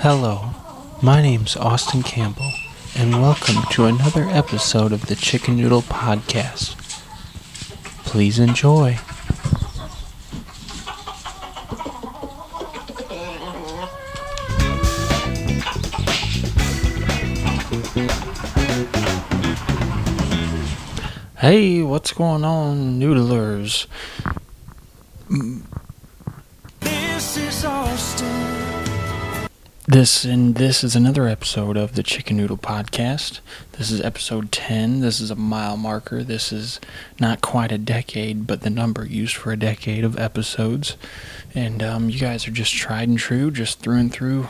Hello, my name's Austin Campbell, and welcome to another episode of the Chicken Noodle Podcast. Please enjoy. Hey, what's going on, noodlers? This and this is another episode of the Chicken Noodle Podcast. This is episode 10. This is a mile marker. This is not quite a decade, but the number used for a decade of episodes. And um, you guys are just tried and true, just through and through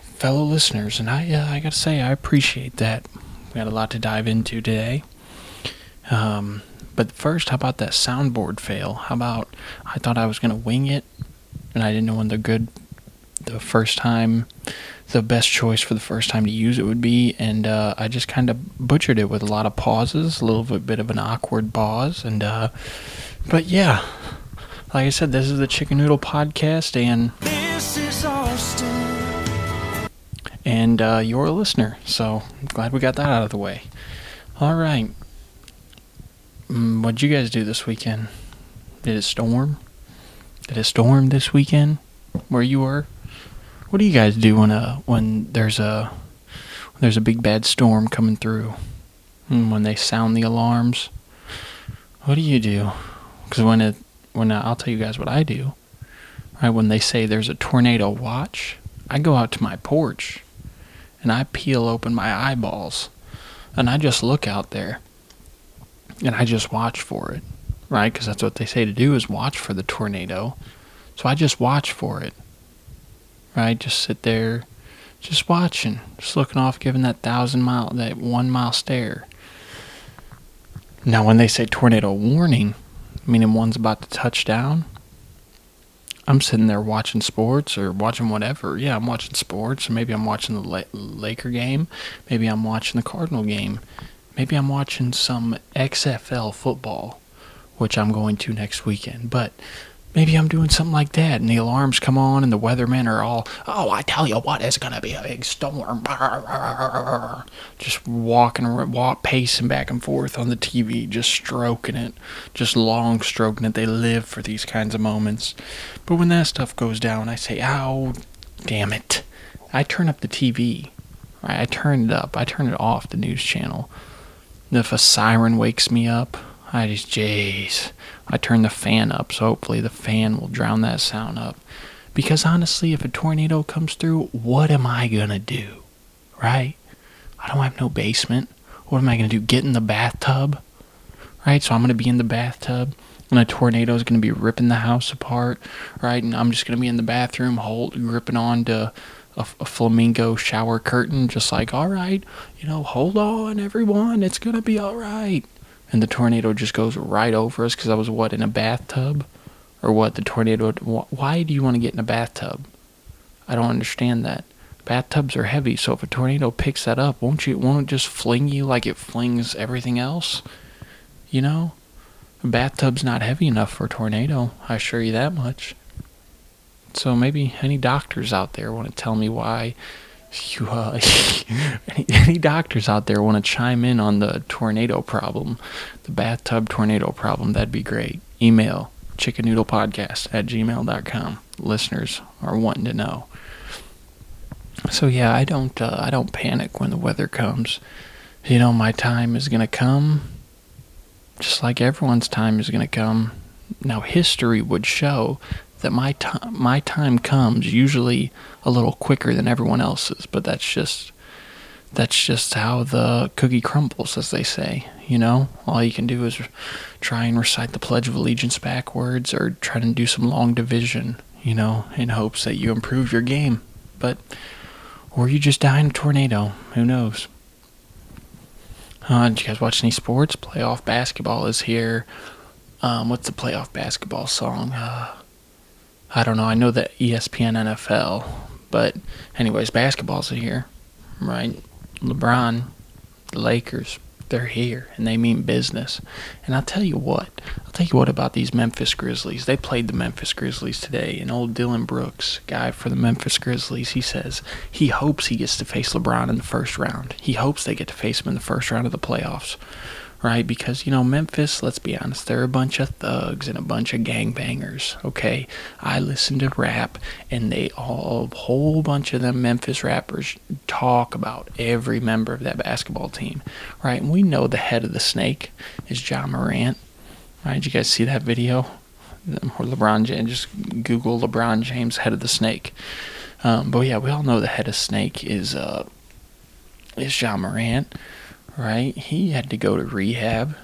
fellow listeners. And I, uh, I gotta say, I appreciate that. We got a lot to dive into today. Um, but first, how about that soundboard fail? How about I thought I was gonna wing it, and I didn't know when the good, the first time, the best choice for the first time to use it would be, and uh, I just kind of butchered it with a lot of pauses, a little bit, of an awkward pause, and uh, but yeah, like I said, this is the Chicken Noodle Podcast, and This is Austin. and uh, you're a listener. So I'm glad we got that out of the way. All right. Mm, what'd you guys do this weekend? Did it storm? Did it storm this weekend where you were? What do you guys do when uh when there's a when there's a big bad storm coming through? Mm, when they sound the alarms? What do you do? Because when it when uh, I'll tell you guys what I do. Right when they say there's a tornado watch, I go out to my porch and I peel open my eyeballs and I just look out there and I just watch for it, right? Because that's what they say to do is watch for the tornado. So I just watch for it, right? Just sit there, just watching, just looking off, giving that thousand mile, that one mile stare. Now, when they say tornado warning, meaning one's about to touch down, I'm sitting there watching sports or watching whatever. Yeah, I'm watching sports. Or maybe I'm watching the La- Laker game. Maybe I'm watching the Cardinal game. Maybe I'm watching some XFL football, which I'm going to next weekend. But maybe I'm doing something like that, and the alarms come on, and the weathermen are all, "Oh, I tell you what, it's gonna be a big storm." Just walking, walk, pacing back and forth on the TV, just stroking it, just long stroking it. They live for these kinds of moments. But when that stuff goes down, I say, "Ow, damn it!" I turn up the TV. Right? I turn it up. I turn it off the news channel. And if a siren wakes me up, I just, jeez. I turn the fan up, so hopefully the fan will drown that sound up. Because honestly, if a tornado comes through, what am I gonna do? Right? I don't have no basement. What am I gonna do? Get in the bathtub? Right? So I'm gonna be in the bathtub, and a tornado is gonna be ripping the house apart, right? And I'm just gonna be in the bathroom, hold, gripping on to a, a flamingo shower curtain, just like, all right, you know, hold on, everyone, it's gonna be all right. And the tornado just goes right over us because I was what in a bathtub, or what? The tornado. Why do you want to get in a bathtub? I don't understand that. Bathtubs are heavy, so if a tornado picks that up, won't you? Won't it just fling you like it flings everything else? You know, a bathtub's not heavy enough for a tornado. I assure you that much. So maybe any doctors out there want to tell me why you uh, any, any doctors out there want to chime in on the tornado problem, the bathtub tornado problem, that'd be great. Email chickennoodlepodcast at gmail.com. Listeners are wanting to know. So yeah, I don't uh, I don't panic when the weather comes. You know, my time is gonna come, just like everyone's time is gonna come. Now, history would show that my time my time comes usually a little quicker than everyone else's, but that's just that's just how the cookie crumbles, as they say. You know, all you can do is try and recite the Pledge of Allegiance backwards, or try to do some long division. You know, in hopes that you improve your game, but or you just die in a tornado. Who knows? Uh, did you guys watch any sports? Playoff basketball is here. Um, what's the playoff basketball song? Uh, I don't know. I know that ESPN NFL, but anyways, basketball's here, right? LeBron, the Lakers, They're here and they mean business. And I'll tell you what, I'll tell you what about these Memphis Grizzlies. They played the Memphis Grizzlies today, and old Dillon Brooks, guy for the Memphis Grizzlies, he says he hopes he gets to face LeBron in the first round. He hopes they get to face him in the first round of the playoffs right? Because, you know, Memphis, let's be honest, they're a bunch of thugs and a bunch of gangbangers, okay? I listen to rap, and they all, a whole bunch of them Memphis rappers talk about every member of that basketball team, right? And we know the head of the snake is Ja Morant, right? Did you guys see that video? Or LeBron James, just Google LeBron James, head of the snake. Um, but yeah, we all know the head of snake is, uh, is Ja Morant right? He had to go to rehab,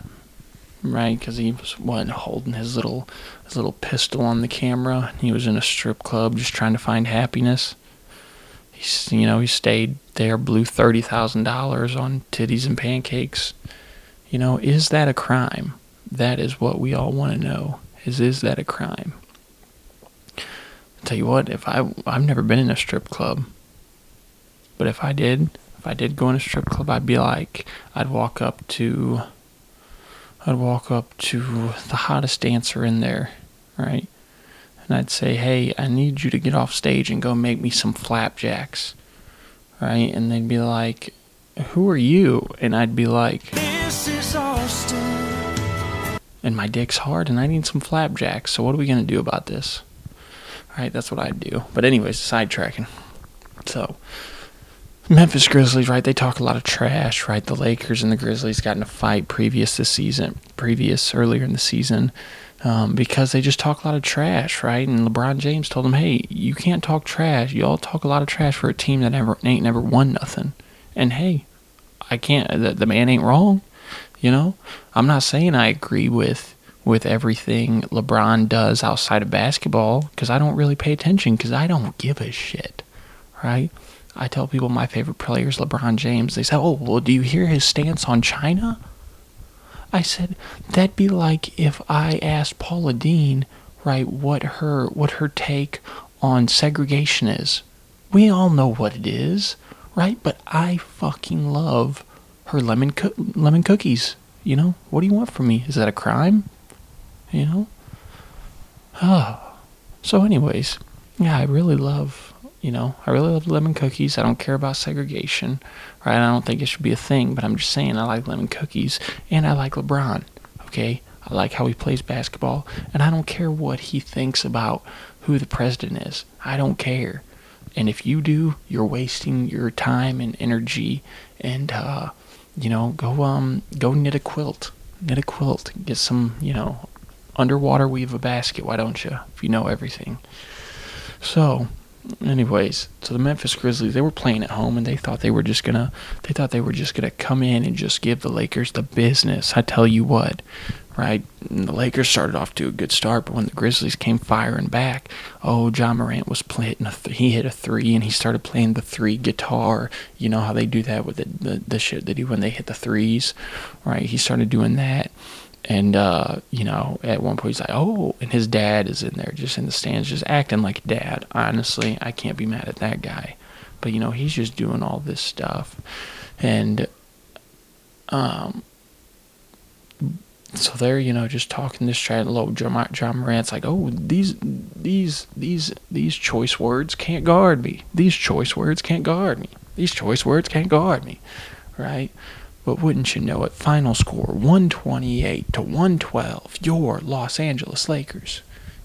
right? Because he was what holding his little his little pistol on the camera. He was in a strip club just trying to find happiness. He's you know he stayed there, blew thirty thousand dollars on titties and pancakes. You know, is that a crime? That is what we all want to know. Is is that a crime? I'll tell you what, if I I've never been in a strip club, but if I did, if I did go in a strip club, I'd be like, I'd walk up to, I'd walk up to the hottest dancer in there, right? And I'd say, hey, I need you to get off stage and go make me some flapjacks, right? And they'd be like, who are you? And I'd be like, This is Austin. and my dick's hard and I need some flapjacks. So what are we gonna do about this? All right, that's what I'd do. But anyways, sidetracking. So Memphis Grizzlies, right? They talk a lot of trash, right? The Lakers and the Grizzlies got in a fight previous this season, previous earlier in the season, um, because they just talk a lot of trash, right? And LeBron James told them, "Hey, you can't talk trash. Y'all talk a lot of trash for a team that never ain't never won nothing." And hey, I can't. The, the man ain't wrong. You know, I'm not saying I agree with with everything LeBron does outside of basketball because I don't really pay attention because I don't give a shit, right? I tell people my favorite player is LeBron James. They say, "Oh, well, do you hear his stance on China?" I said, "That'd be like if I asked Paula Deen, right, what her what her take on segregation is. We all know what it is, right? But I fucking love her lemon coo- lemon cookies. You know, what do you want from me? Is that a crime? You know? Ah. So, anyways, yeah, I really love, you know, I really love lemon cookies. I don't care about segregation, right? I don't think it should be a thing, but I'm just saying I like lemon cookies and I like LeBron, okay? I like how he plays basketball, and I don't care what he thinks about who the president is. I don't care. And if you do, you're wasting your time and energy and uh, you know, go um go knit a quilt. Knit a quilt. Get some, you know, underwater weave a basket, why don't you? If you know everything. So, anyways, so the Memphis Grizzlies, they were playing at home and they thought they were just gonna they thought they were just gonna come in and just give the Lakers the business. I tell you what, right? And the Lakers started off to a good start, but when the Grizzlies came firing back, oh, Ja Morant was playing. A th- he hit a three, and he started playing the three guitar. You know how they do that with the the, the shit they do when they hit the threes, right? He started doing that. And uh, you know, at one point he's like, "Oh," and his dad is in there, just in the stands, just acting like dad. Honestly, I can't be mad at that guy. But you know, he's just doing all this stuff, and um, so they're you know just talking this chat low. Ja, Ja Morant's like, "Oh, these these these these choice words can't guard me. These choice words can't guard me. These choice words can't guard me." Right? But wouldn't you know it? Final score 128 to 112. Your Los Angeles Lakers.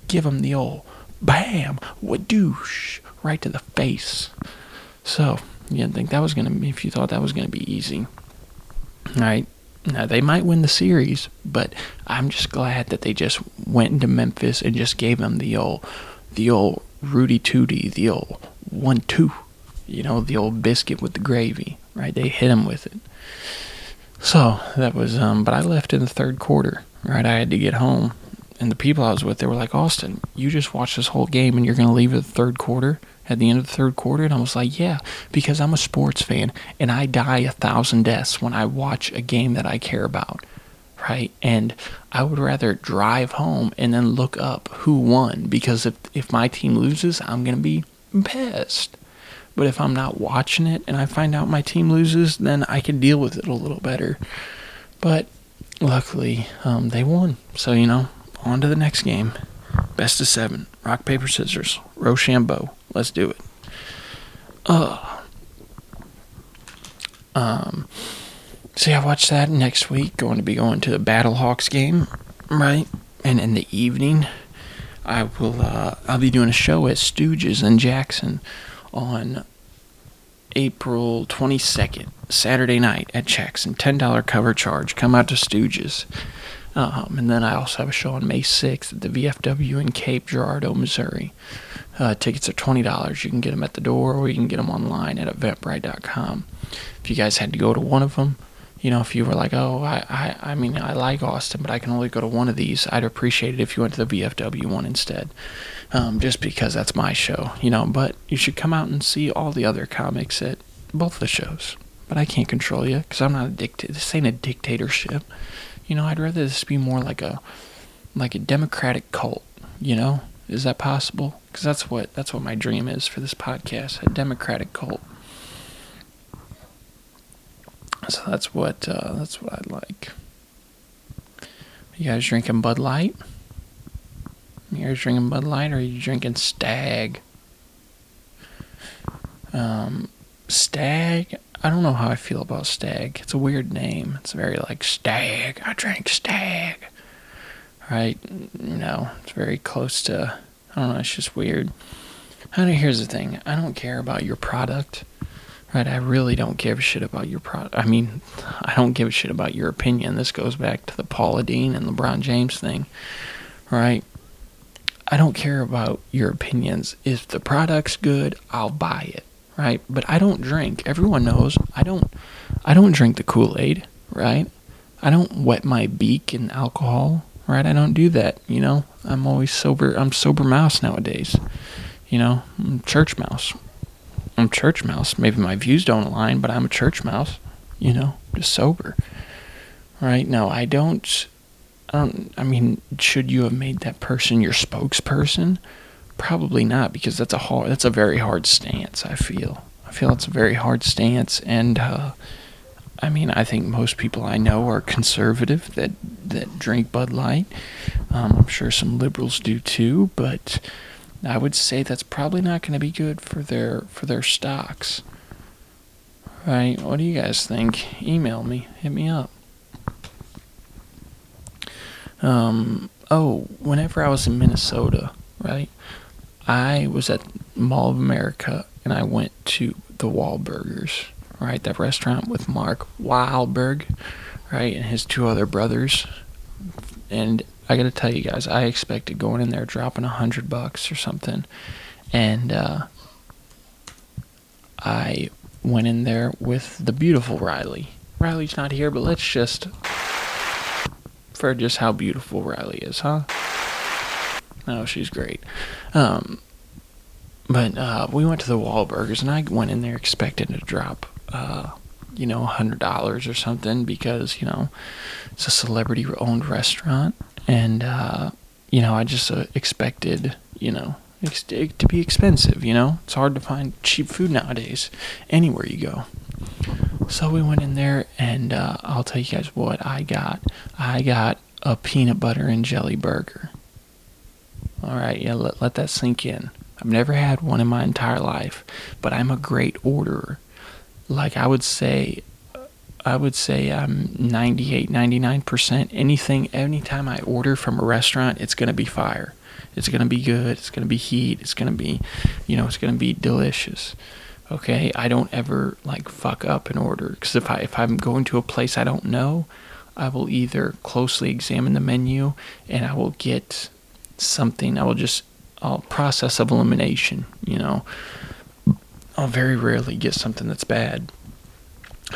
Give them the old bam, wadoosh, right to the face. So, you didn't think that was going to if you thought that was going to be easy. All right. Now, they might win the series, but I'm just glad that they just went into Memphis and just gave them the old, the old Rudy Tooty, the old one two, you know, the old biscuit with the gravy, right? They hit him with it. So that was, um, but I left in the third quarter, right? I had to get home. And the people I was with, they were like, Austin, you just watched this whole game and you're going to leave at the third quarter? At the end of the third quarter? And I was like, yeah, because I'm a sports fan and I die a thousand deaths when I watch a game that I care about, right? And I would rather drive home and then look up who won because if, if my team loses, I'm going to be pissed. But if I'm not watching it and I find out my team loses, then I can deal with it a little better. But luckily, um, they won. So, you know, on to the next game. Best of seven. Rock, paper, scissors. Rochambeau. Let's do it. Uh. Um. See, I watched that next week. Going to be going to the Battlehawks game, right? And in the evening, I will. Uh, I'll be doing a show at Stooges in Jackson on April 22nd, Saturday night at Jackson. $10 cover charge. Come out to Stooges. Um, and then I also have a show on May 6th at the VFW in Cape Girardeau, Missouri. Uh, tickets are $20. You can get them at the door or you can get them online at eventbrite.com. If you guys had to go to one of them, you know, if you were like, oh, I, I, I mean, I like Austin, but I can only go to one of these, I'd appreciate it if you went to the VFW one instead. Um, just because that's my show, you know, but you should come out and see all the other comics at both the shows. But I can't control you because I'm not a dictator. This ain't a dictatorship. You know, I'd rather this be more like a like a democratic cult. You know, is that possible? Because that's what that's what my dream is for this podcast: a democratic cult. So that's what uh, that's what I'd like. You guys drinking Bud Light? You guys drinking Bud Light, or are you drinking Stag? Um, Stag. I don't know how I feel about Stag. It's a weird name. It's very like Stag. I drank Stag. Right? You know, it's very close to. I don't know. It's just weird. I. Here's the thing. I don't care about your product. Right? I really don't give a shit about your product. I mean, I don't give a shit about your opinion. This goes back to the Paula Deen and LeBron James thing. Right? I don't care about your opinions. If the product's good, I'll buy it right? But I don't drink. Everyone knows I don't I don't drink the Kool-Aid, right? I don't wet my beak in alcohol, right? I don't do that, you know? I'm always sober. I'm sober mouse nowadays. You know, I'm church mouse. I'm church mouse. Maybe my views don't align, but I'm a church mouse, you know, just sober. Right? No, I don't I don't I mean, should you have made that person your spokesperson? Probably not, because that's a hard, that's a very hard stance. I feel, I feel it's a very hard stance, and uh, I mean, I think most people I know are conservative that that drink Bud Light. Um, I'm sure some liberals do too, but I would say that's probably not going to be good for their for their stocks. Right? What do you guys think? Email me. Hit me up. Um. Oh, whenever I was in Minnesota, right? I was at Mall of America and I went to the Wahlburgers, right? That restaurant with Mark Wahlberg, right? And his two other brothers. And I gotta tell you guys, I expected going in there dropping a hundred bucks or something. And uh, I went in there with the beautiful Riley. Riley's not here, but let's just for just how beautiful Riley is, huh? No, she's great. Um, but uh, we went to the Wahlburgers, and I went in there expecting to drop, uh, you know, hundred dollars or something because you know it's a celebrity-owned restaurant, and uh, you know I just uh, expected, you know, ex- to be expensive. You know, it's hard to find cheap food nowadays anywhere you go. So we went in there, and uh, I'll tell you guys what I got. I got a peanut butter and jelly burger. All right, yeah, let, let that sink in. I've never had one in my entire life, but I'm a great orderer. Like I would say, I would say I'm 98, 99%. Anything, anytime I order from a restaurant, it's going to be fire. It's going to be good. It's going to be heat. It's going to be, you know, it's going to be delicious. Okay, I don't ever like fuck up an order because if I if I'm going to a place I don't know, I will either closely examine the menu and I will get something. I will just I'll process of elimination. You know, I'll very rarely get something that's bad.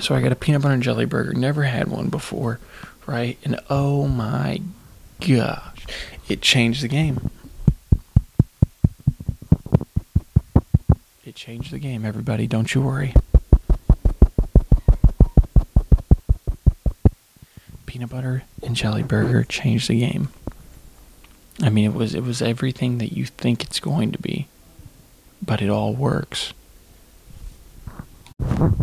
So I got a peanut butter and jelly burger. Never had one before, right? And oh my gosh, it changed the game. It changed the game, everybody. Don't you worry. Peanut butter and jelly burger changed the game. I mean, it was it was everything that you think it's going to be, but it all works. But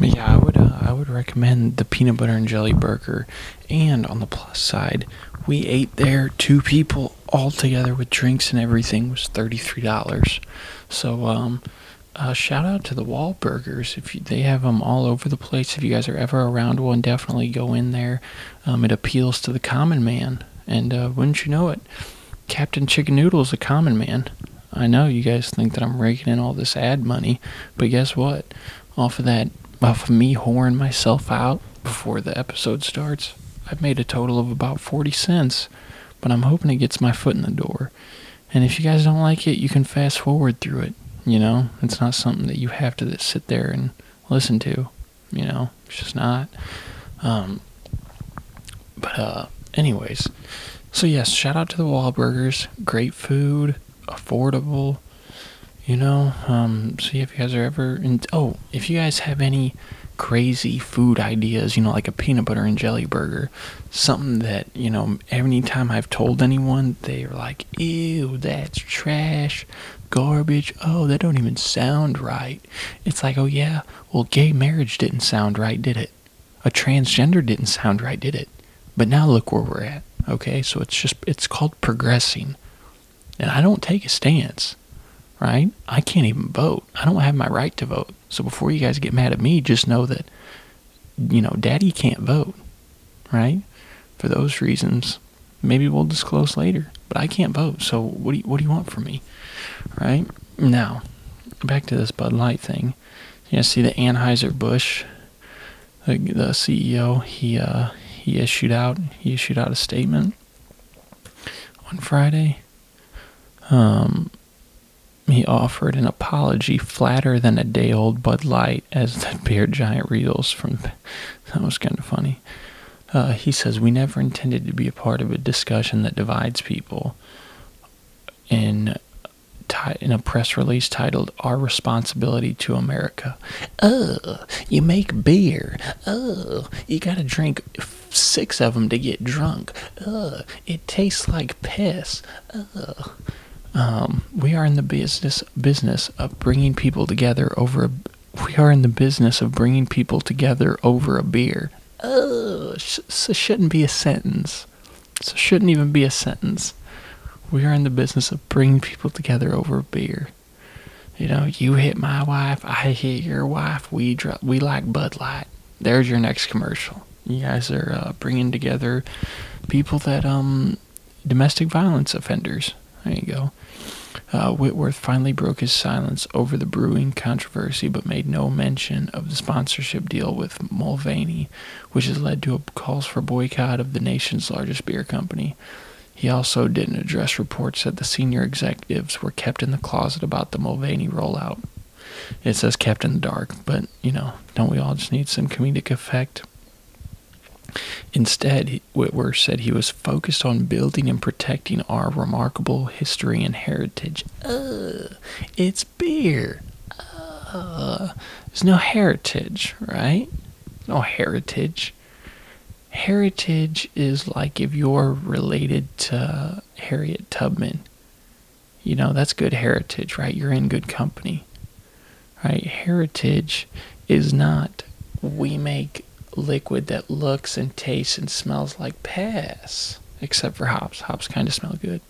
yeah, I would uh, I would recommend the peanut butter and jelly burger. And on the plus side, we ate there two people all together with drinks and everything was thirty three dollars. So um, uh, shout out to the Wahlburgers. If you, they have them all over the place. If you guys are ever around one, definitely go in there. Um, it appeals to the common man, and uh, wouldn't you know it, Captain Chicken Noodle is a common man. I know you guys think that I'm raking in all this ad money, but guess what? Off of that, off of me whoring myself out before the episode starts, I've made a total of about 40 cents, but I'm hoping it gets my foot in the door. And if you guys don't like it, you can fast forward through it. You know, it's not something that you have to sit there and listen to. You know, it's just not. Um, but uh, anyways, so yes, shout out to the Wahlburgers. Great food, affordable. You know, um, see if you guys are ever in. Oh, if you guys have any crazy food ideas, you know, like a peanut butter and jelly burger, something that, you know, anytime I've told anyone, they're like, ew, that's trash, garbage, oh, that don't even sound right. It's like, oh, yeah, well, gay marriage didn't sound right, did it? A transgender didn't sound right, did it? But now look where we're at, okay? So it's just, it's called progressing. And I don't take a stance right? I can't even vote. I don't have my right to vote. So before you guys get mad at me, just know that, you know, daddy can't vote, right? For those reasons, maybe we'll disclose later, but I can't vote. So what do you, what do you want from me, right? Now, back to this Bud Light thing. You see the Anheuser-Busch, the, the CEO, he, uh, he issued out, he issued out a statement on Friday. Um, he offered an apology flatter than a day old Bud Light as the beer giant reels from. That was kind of funny. Uh, he says, We never intended to be a part of a discussion that divides people. In, in a press release titled Our Responsibility to America. Oh, you make beer. Oh, you gotta drink six of them to get drunk. Oh, it tastes like piss. Oh. Um, we are in the business business of bringing people together over. A, we are in the business of bringing people together over a beer. Sh- so shouldn't be a sentence. So shouldn't even be a sentence. We are in the business of bringing people together over a beer. You know, you hit my wife, I hit your wife. We dr- we like Bud Light. There's your next commercial. You guys are uh, bringing together people that um domestic violence offenders. There you go. Uh, Whitworth finally broke his silence over the brewing controversy, but made no mention of the sponsorship deal with Mulvaney, which has led to calls for boycott of the nation's largest beer company. He also didn't address reports that the senior executives were kept in the closet about the Mulvaney rollout. It says kept in the dark, but you know, don't we all just need some comedic effect? Instead, Whitworth said he was focused on building and protecting our remarkable history and heritage. Uh, it's beer. Uh, there's no heritage, right? No heritage. Heritage is like if you're related to Harriet Tubman. You know, that's good heritage, right? You're in good company, right? Heritage is not we make liquid that looks and tastes and smells like piss, except for hops. Hops kind of smell good.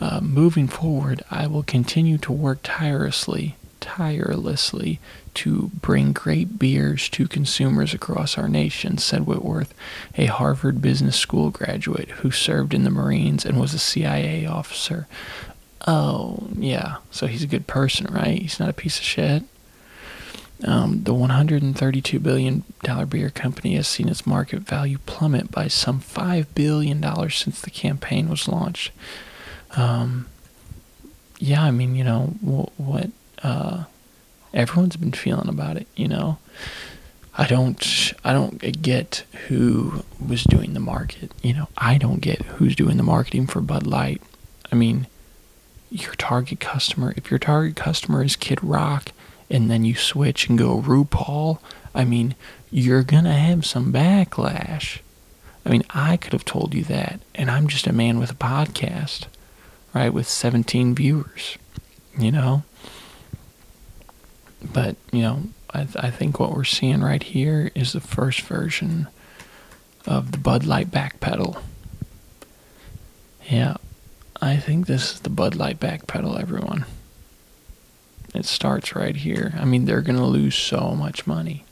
Uh, moving forward, I will continue to work tirelessly, tirelessly to bring great beers to consumers across our nation, said Whitworth, a Harvard Business School graduate who served in the Marines and was a CIA officer. Oh, yeah, so he's a good person, right? He's not a piece of shit. Um, the $132 billion beer company has seen its market value plummet by some $5 billion since the campaign was launched. Um, yeah, I mean, you know, what, what uh, everyone's been feeling about it, you know. I don't I don't get who was doing the market. You know, I don't get who's doing the marketing for Bud Light. I mean, your target customer, if your target customer is Kid Rock and then you switch and go RuPaul, I mean, you're going to have some backlash. I mean, I could have told you that, and I'm just a man with a podcast, right, with 17 viewers, you know? But, you know, I, th- I think what we're seeing right here is the first version of the Bud Light back pedal. Yeah, I think this is the Bud Light back pedal, everyone. It starts right here. I mean, they're going to lose so much money.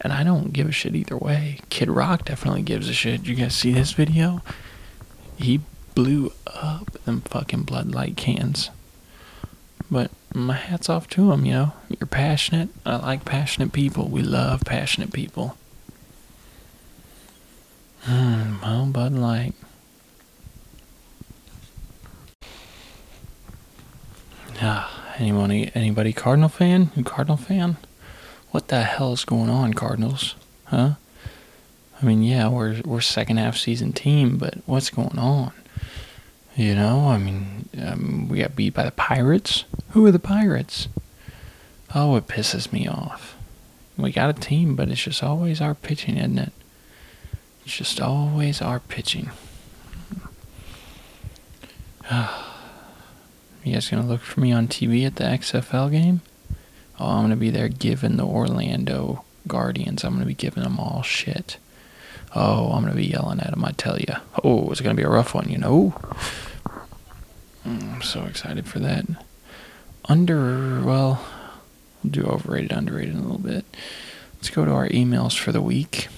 And I don't give a shit either way. Kid Rock definitely gives a shit. You guys see this video? He blew up them fucking Bud Light cans. But my hat's off to him, you know. You're passionate. I like passionate people. We love passionate people. Hmm, well, Bud Light. Ah, anybody, anybody Cardinal fan? You Cardinal fan? What the hell is going on, Cardinals? Huh? I mean, yeah, we're we're second half season team, but what's going on? You know, I mean, um, we got beat by the Pirates. Who are the Pirates? Oh, it pisses me off. We got a team, but it's just always our pitching, isn't it? It's just always our pitching. you guys gonna look for me on TV at the XFL game? Oh, I'm gonna be there giving the Orlando Guardians. I'm gonna be giving them all shit. Oh, I'm gonna be yelling at them. I tell you. Oh, it's gonna be a rough one, you know. Mm, I'm so excited for that. Under well, we'll do overrated, underrated a little bit. Let's go to our emails for the week.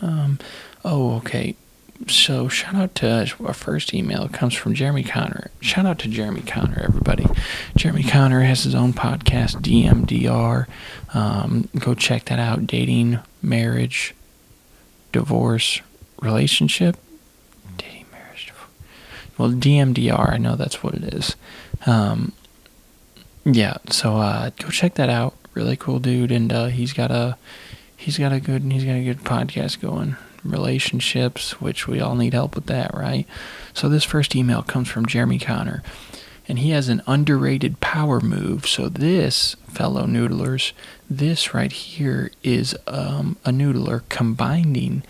Um, oh, okay. So shout out to our first email. It comes from Jeremy Connor. Shout out to Jeremy Connor, everybody. Jeremy Connor has his own podcast, DMDR. Um, go check that out. Dating, marriage, divorce, relationship. Dating, marriage, divorce. Well, DMDR. I know that's what it is. Um, yeah. So uh, go check that out. Really cool dude, and uh, he's got a he's got a good he's got a good podcast going relationships which we all need help with that right? So this first email comes from jeremy connor and he has an underrated power move. So this fellow noodlers this right here is um, a noodler combining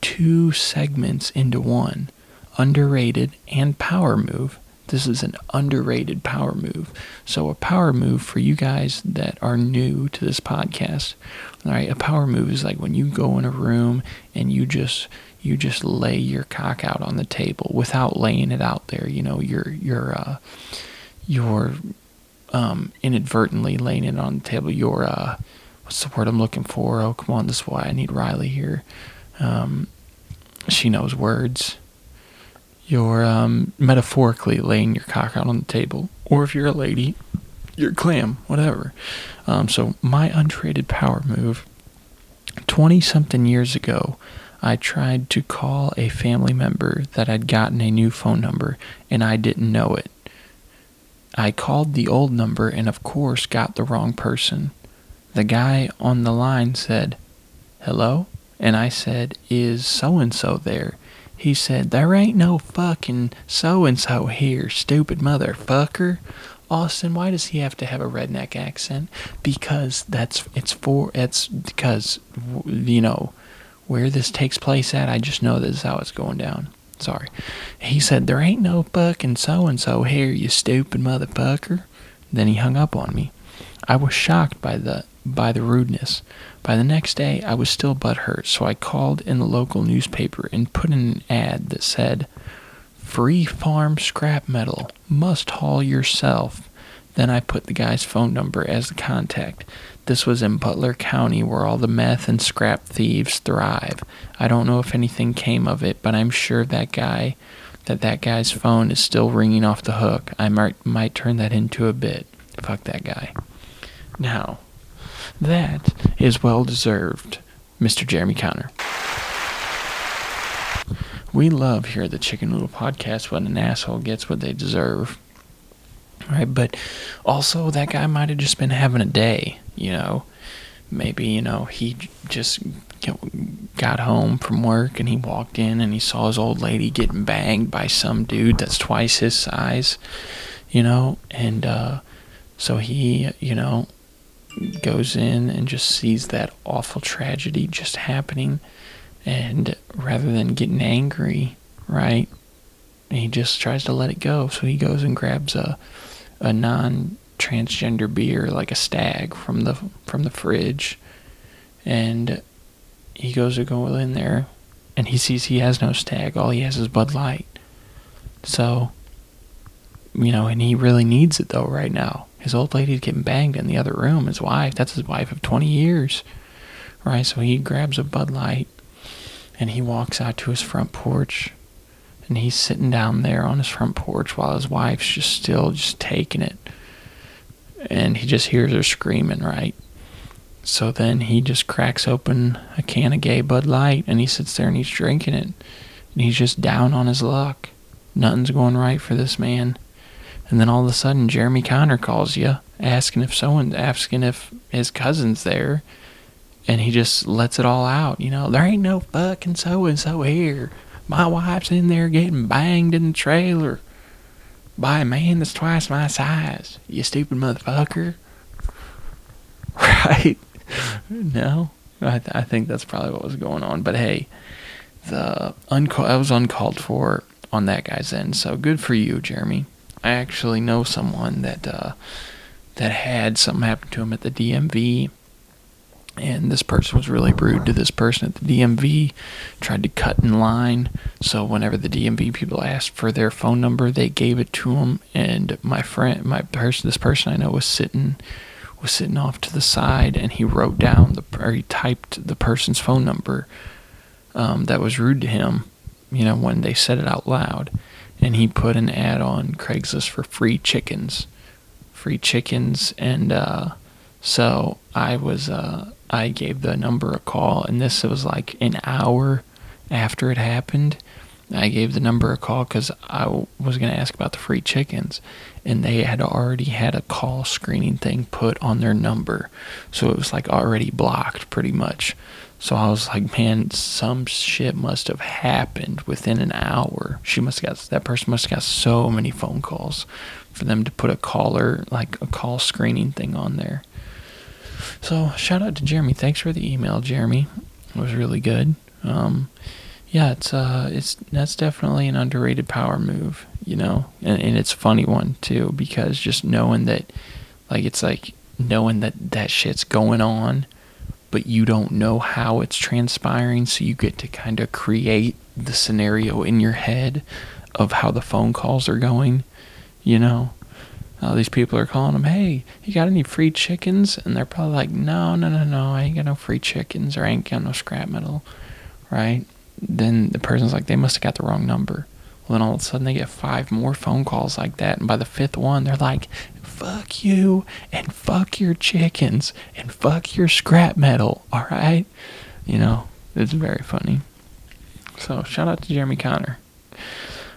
two segments into one. Underrated and power move this is an underrated power move. So, a power move for you guys that are new to this podcast, all right, a power move is like when you go in a room and you just you just lay your cock out on the table without laying it out there. You know, you're you're uh, you're um, inadvertently laying it on the table. You're uh, what's the word I'm looking for? Oh, come on, this is why I need Riley here. Um, she knows words you're um, metaphorically laying your cock out on the table. Or if you're a lady, your clam, whatever. Um, so, my untraded power move 20 something years ago, I tried to call a family member that had gotten a new phone number and I didn't know it. I called the old number and, of course, got the wrong person. The guy on the line said, Hello? And I said, Is so and so there? He said, There ain't no fucking so and so here, stupid motherfucker. Austin, why does he have to have a redneck accent? Because that's it's for it's because you know where this takes place at. I just know this is how it's going down. Sorry. He said there ain't no fucking so and so here, you stupid motherfucker. Then he hung up on me. I was shocked by the by the rudeness. By the next day, I was still butthurt, so I called in the local newspaper and put in an ad that said, Free farm scrap metal, must haul yourself. Then I put the guy's phone number as the contact. This was in Butler County where all the meth and scrap thieves thrive. I don't know if anything came of it, but I'm sure that guy that that guy's phone is still ringing off the hook. I might might turn that into a bit. Fuck that guy. Now, that is well deserved, Mr. Jeremy Connor. We love here at the Chicken Noodle Podcast when an asshole gets what they deserve. Right, but also that guy might have just been having a day, you know. Maybe, you know, he just got home from work and he walked in and he saw his old lady getting banged by some dude that's twice his size, you know, and uh, so he, you know, goes in and just sees that awful tragedy just happening and rather than getting angry right he just tries to let it go so he goes and grabs a a non transgender beer, like a stag from the from the fridge, and he goes to go in there, and he sees he has no stag. All he has is Bud Light. So, you know, and he really needs it though right now. His old lady's getting banged in the other room. His wife, that's his wife of 20 years, right? So he grabs a Bud Light, and he walks out to his front porch and he's sitting down there on his front porch while his wife's just still just taking it. And he just hears her screaming right? So then he just cracks open a can of gay bud light and he sits there and he's drinking it. And he's just down on his luck. Nothing's going right for this man and then all of a sudden jeremy connor calls you asking if someone asking if his cousin's there and he just lets it all out. You know, there ain't no fucking so and so here. My wife's in there getting banged in the trailer by a man that's twice my size. You stupid motherfucker. Right? No, I, th- I think that's probably what was going on. But hey, the uncalled I was uncalled for on that guy's end. So good for you, Jeremy. I actually know someone that uh, that had something happen to him at the DMV and this person was really rude to this person at the DMV, tried to cut in line. So whenever the DMV people asked for their phone number, they gave it to him. And my friend, my person, this person I know was sitting, was sitting off to the side, and he wrote down the, or he typed the person's phone number um, that was rude to him. You know when they said it out loud, and he put an ad on Craigslist for free chickens, free chickens, and uh, so I was. Uh, I gave the number a call, and this was like an hour after it happened. I gave the number a call because I was going to ask about the free chickens, and they had already had a call screening thing put on their number. So it was like already blocked pretty much. So I was like, man, some shit must have happened within an hour. She must have got, that person must have got so many phone calls for them to put a caller, like a call screening thing on there. So shout out to Jeremy. Thanks for the email, Jeremy. It was really good. Um, yeah, it's uh, it's that's definitely an underrated power move, you know, and, and it's funny one too because just knowing that, like, it's like knowing that that shit's going on, but you don't know how it's transpiring, so you get to kind of create the scenario in your head of how the phone calls are going, you know. All these people are calling them, hey, you got any free chickens? And they're probably like, no, no, no, no, I ain't got no free chickens or I ain't got no scrap metal, right? Then the person's like, they must have got the wrong number. Well, then all of a sudden they get five more phone calls like that. And by the fifth one, they're like, fuck you and fuck your chickens and fuck your scrap metal, all right? You know, it's very funny. So shout out to Jeremy Connor.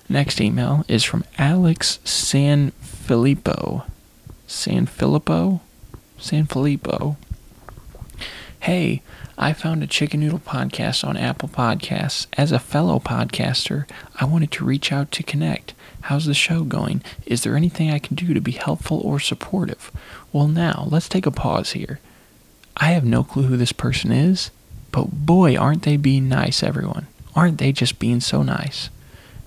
Next email is from Alex San Filippo. San Filippo? San Filippo. Hey, I found a chicken noodle podcast on Apple Podcasts. As a fellow podcaster, I wanted to reach out to connect. How's the show going? Is there anything I can do to be helpful or supportive? Well, now, let's take a pause here. I have no clue who this person is, but boy, aren't they being nice, everyone. Aren't they just being so nice?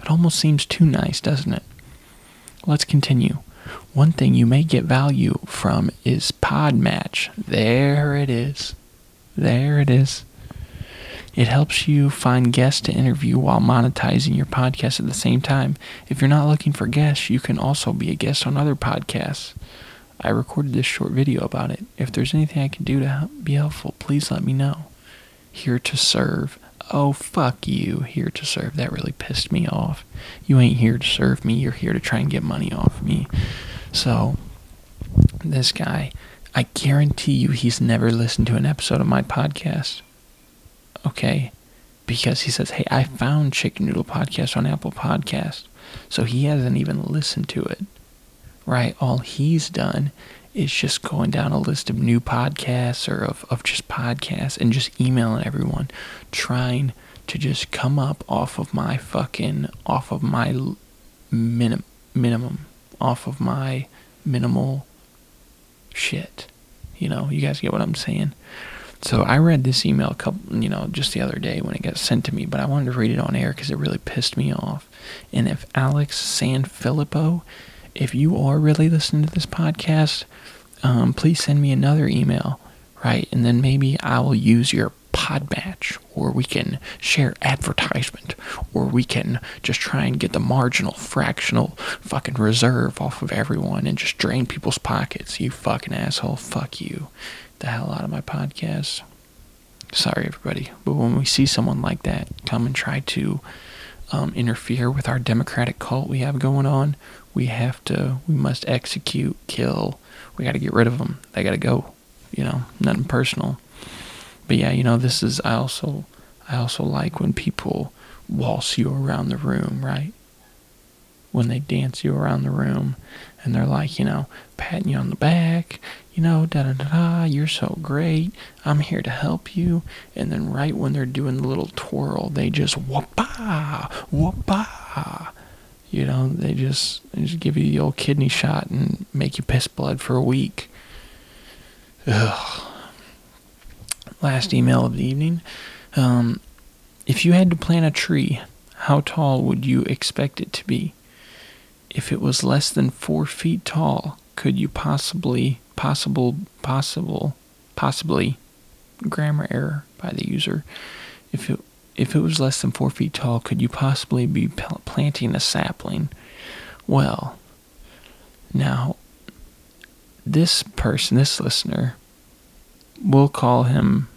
It almost seems too nice, doesn't it? Let's continue. One thing you may get value from is Podmatch. There it is. There it is. It helps you find guests to interview while monetizing your podcast at the same time. If you're not looking for guests, you can also be a guest on other podcasts. I recorded this short video about it. If there's anything I can do to be helpful, please let me know. Here to serve. Oh, fuck you. Here to serve. That really pissed me off. You ain't here to serve me. You're here to try and get money off me. So, this guy, I guarantee you he's never listened to an episode of my podcast. Okay? Because he says, hey, I found Chicken Noodle Podcast on Apple Podcast. So he hasn't even listened to it. Right? All he's done is just going down a list of new podcasts or of, of just podcasts and just emailing everyone, trying to just come up off of my fucking, off of my minim, minimum, off of my minimal shit. You know, you guys get what I'm saying? So I read this email a couple, you know, just the other day when it got sent to me, but I wanted to read it on air because it really pissed me off. And if Alex Sanfilippo if you are really listening to this podcast, um, please send me another email, right? And then maybe I will use your pod or we can share advertisement, or we can just try and get the marginal fractional fucking reserve off of everyone and just drain people's pockets. You fucking asshole. Fuck you. The hell out of my podcast. Sorry, everybody. But when we see someone like that come and try to um, interfere with our democratic cult we have going on, we have to, we must execute, kill. We got to get rid of them. They got to go. You know, nothing personal. But yeah, you know, this is, I also, I also like when people waltz you around the room, right? When they dance you around the room and they're like, you know, patting you on the back, you know, da da da da, you're so great. I'm here to help you. And then right when they're doing the little twirl, they just whoop-ah, whoop-ah. You know, they just, they just give you the old kidney shot and make you piss blood for a week. Ugh. Last email of the evening. Um, if you had to plant a tree, how tall would you expect it to be? If it was less than four feet tall, could you possibly, possible, possible, possibly, grammar error by the user. If it if it was less than four feet tall, could you possibly be pl- planting a sapling? Well, now, this person, this listener, we'll call him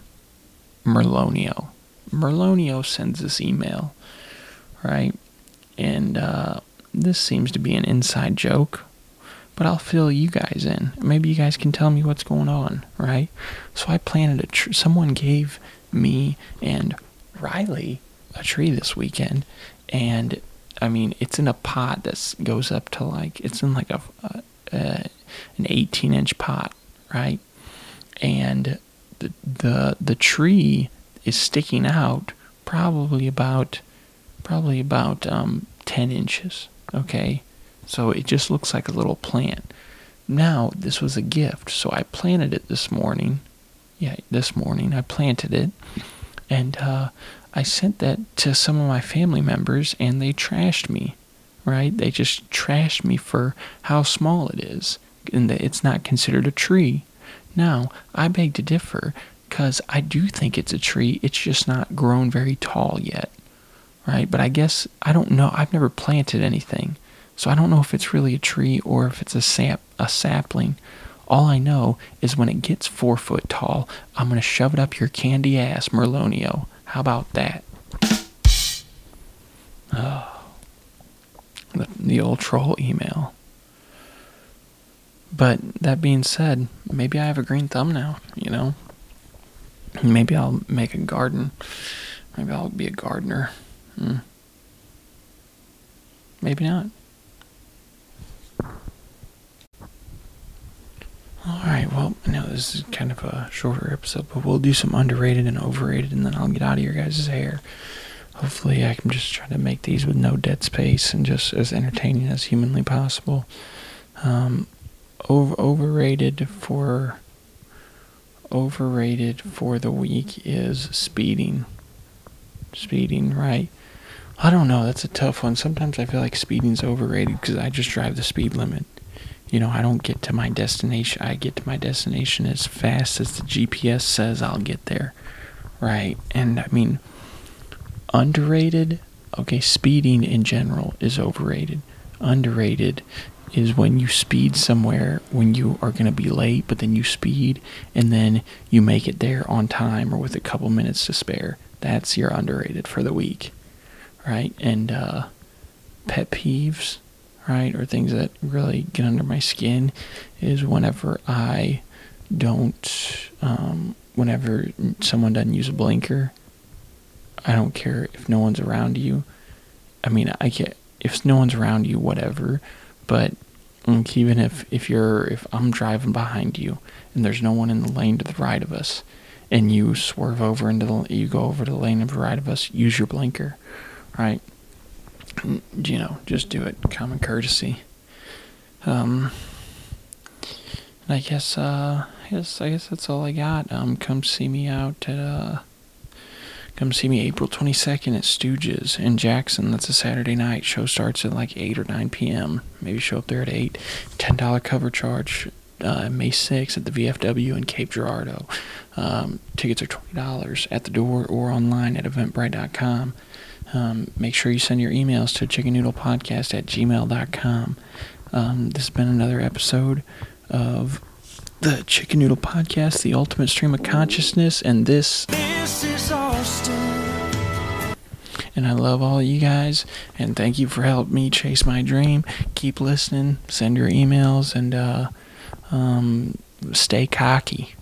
Merlonio. Merlonio sends this email, right? And uh, this seems to be an inside joke, but I'll fill you guys in. Maybe you guys can tell me what's going on, right? So I planted a tree. Someone gave me and Riley a tree this weekend, and I mean it's in a pot that goes up to like it's in like a, a, a an 18 inch pot, right? And the the the tree is sticking out probably about probably about um, 10 inches. Okay, so it just looks like a little plant. Now this was a gift, so I planted it this morning. Yeah, this morning I planted it, and uh, I sent that to some of my family members, and they trashed me. Right? They just trashed me for how small it is, and that it's not considered a tree. Now I beg to differ because I do think it's a tree. It's just not grown very tall yet, right? But I guess I don't know. I've never planted anything, so I don't know if it's really a tree or if it's a sap a sapling. All I know is when it gets four foot tall, I'm gonna shove it up your candy ass, Merlonio. How about that? Oh, the, the old troll email. But that being said, maybe I have a green thumb now, you know? Maybe I'll make a garden. Maybe I'll be a gardener. Hmm. Maybe not. Alright, well, I know this is kind of a shorter episode, but we'll do some underrated and overrated, and then I'll get out of your guys' hair. Hopefully, I can just try to make these with no dead space and just as entertaining as humanly possible. Um, over, overrated for overrated for the week is speeding. Speeding, right? I don't know. That's a tough one. Sometimes I feel like speeding's overrated because I just drive the speed limit. You know, I don't get to my destination. I get to my destination as fast as the GPS says I'll get there. Right? And I mean, underrated, okay, speeding in general is overrated. Underrated is when you speed somewhere when you are going to be late, but then you speed and then you make it there on time or with a couple minutes to spare. That's your underrated for the week, right? And uh, pet peeves, right, or things that really get under my skin is whenever I don't, um, whenever someone doesn't use a blinker. I don't care if no one's around you. I mean, I get if no one's around you, whatever but even if if you're if I'm driving behind you and there's no one in the lane to the right of us and you swerve over into the you go over to the lane to the right of us use your blinker right? You know just do it. Common courtesy. Um I guess uh I guess I guess that's all I got. Um come see me out at uh Come see me April 22nd at Stooges in Jackson. That's a Saturday night. Show starts at like 8 or 9 p.m. Maybe show up there at 8. $10 cover charge. Uh, May 6th at the VFW in Cape Girardeau. Um, tickets are $20 at the door or online at eventbrite.com. Um, make sure you send your emails to chickennoodlepodcast at gmail.com. Um, this has been another episode of the Chicken Noodle Podcast, the ultimate stream of consciousness, and this. This. And I love all you guys, and thank you for helping me chase my dream. Keep listening, send your emails, and uh, um, stay cocky.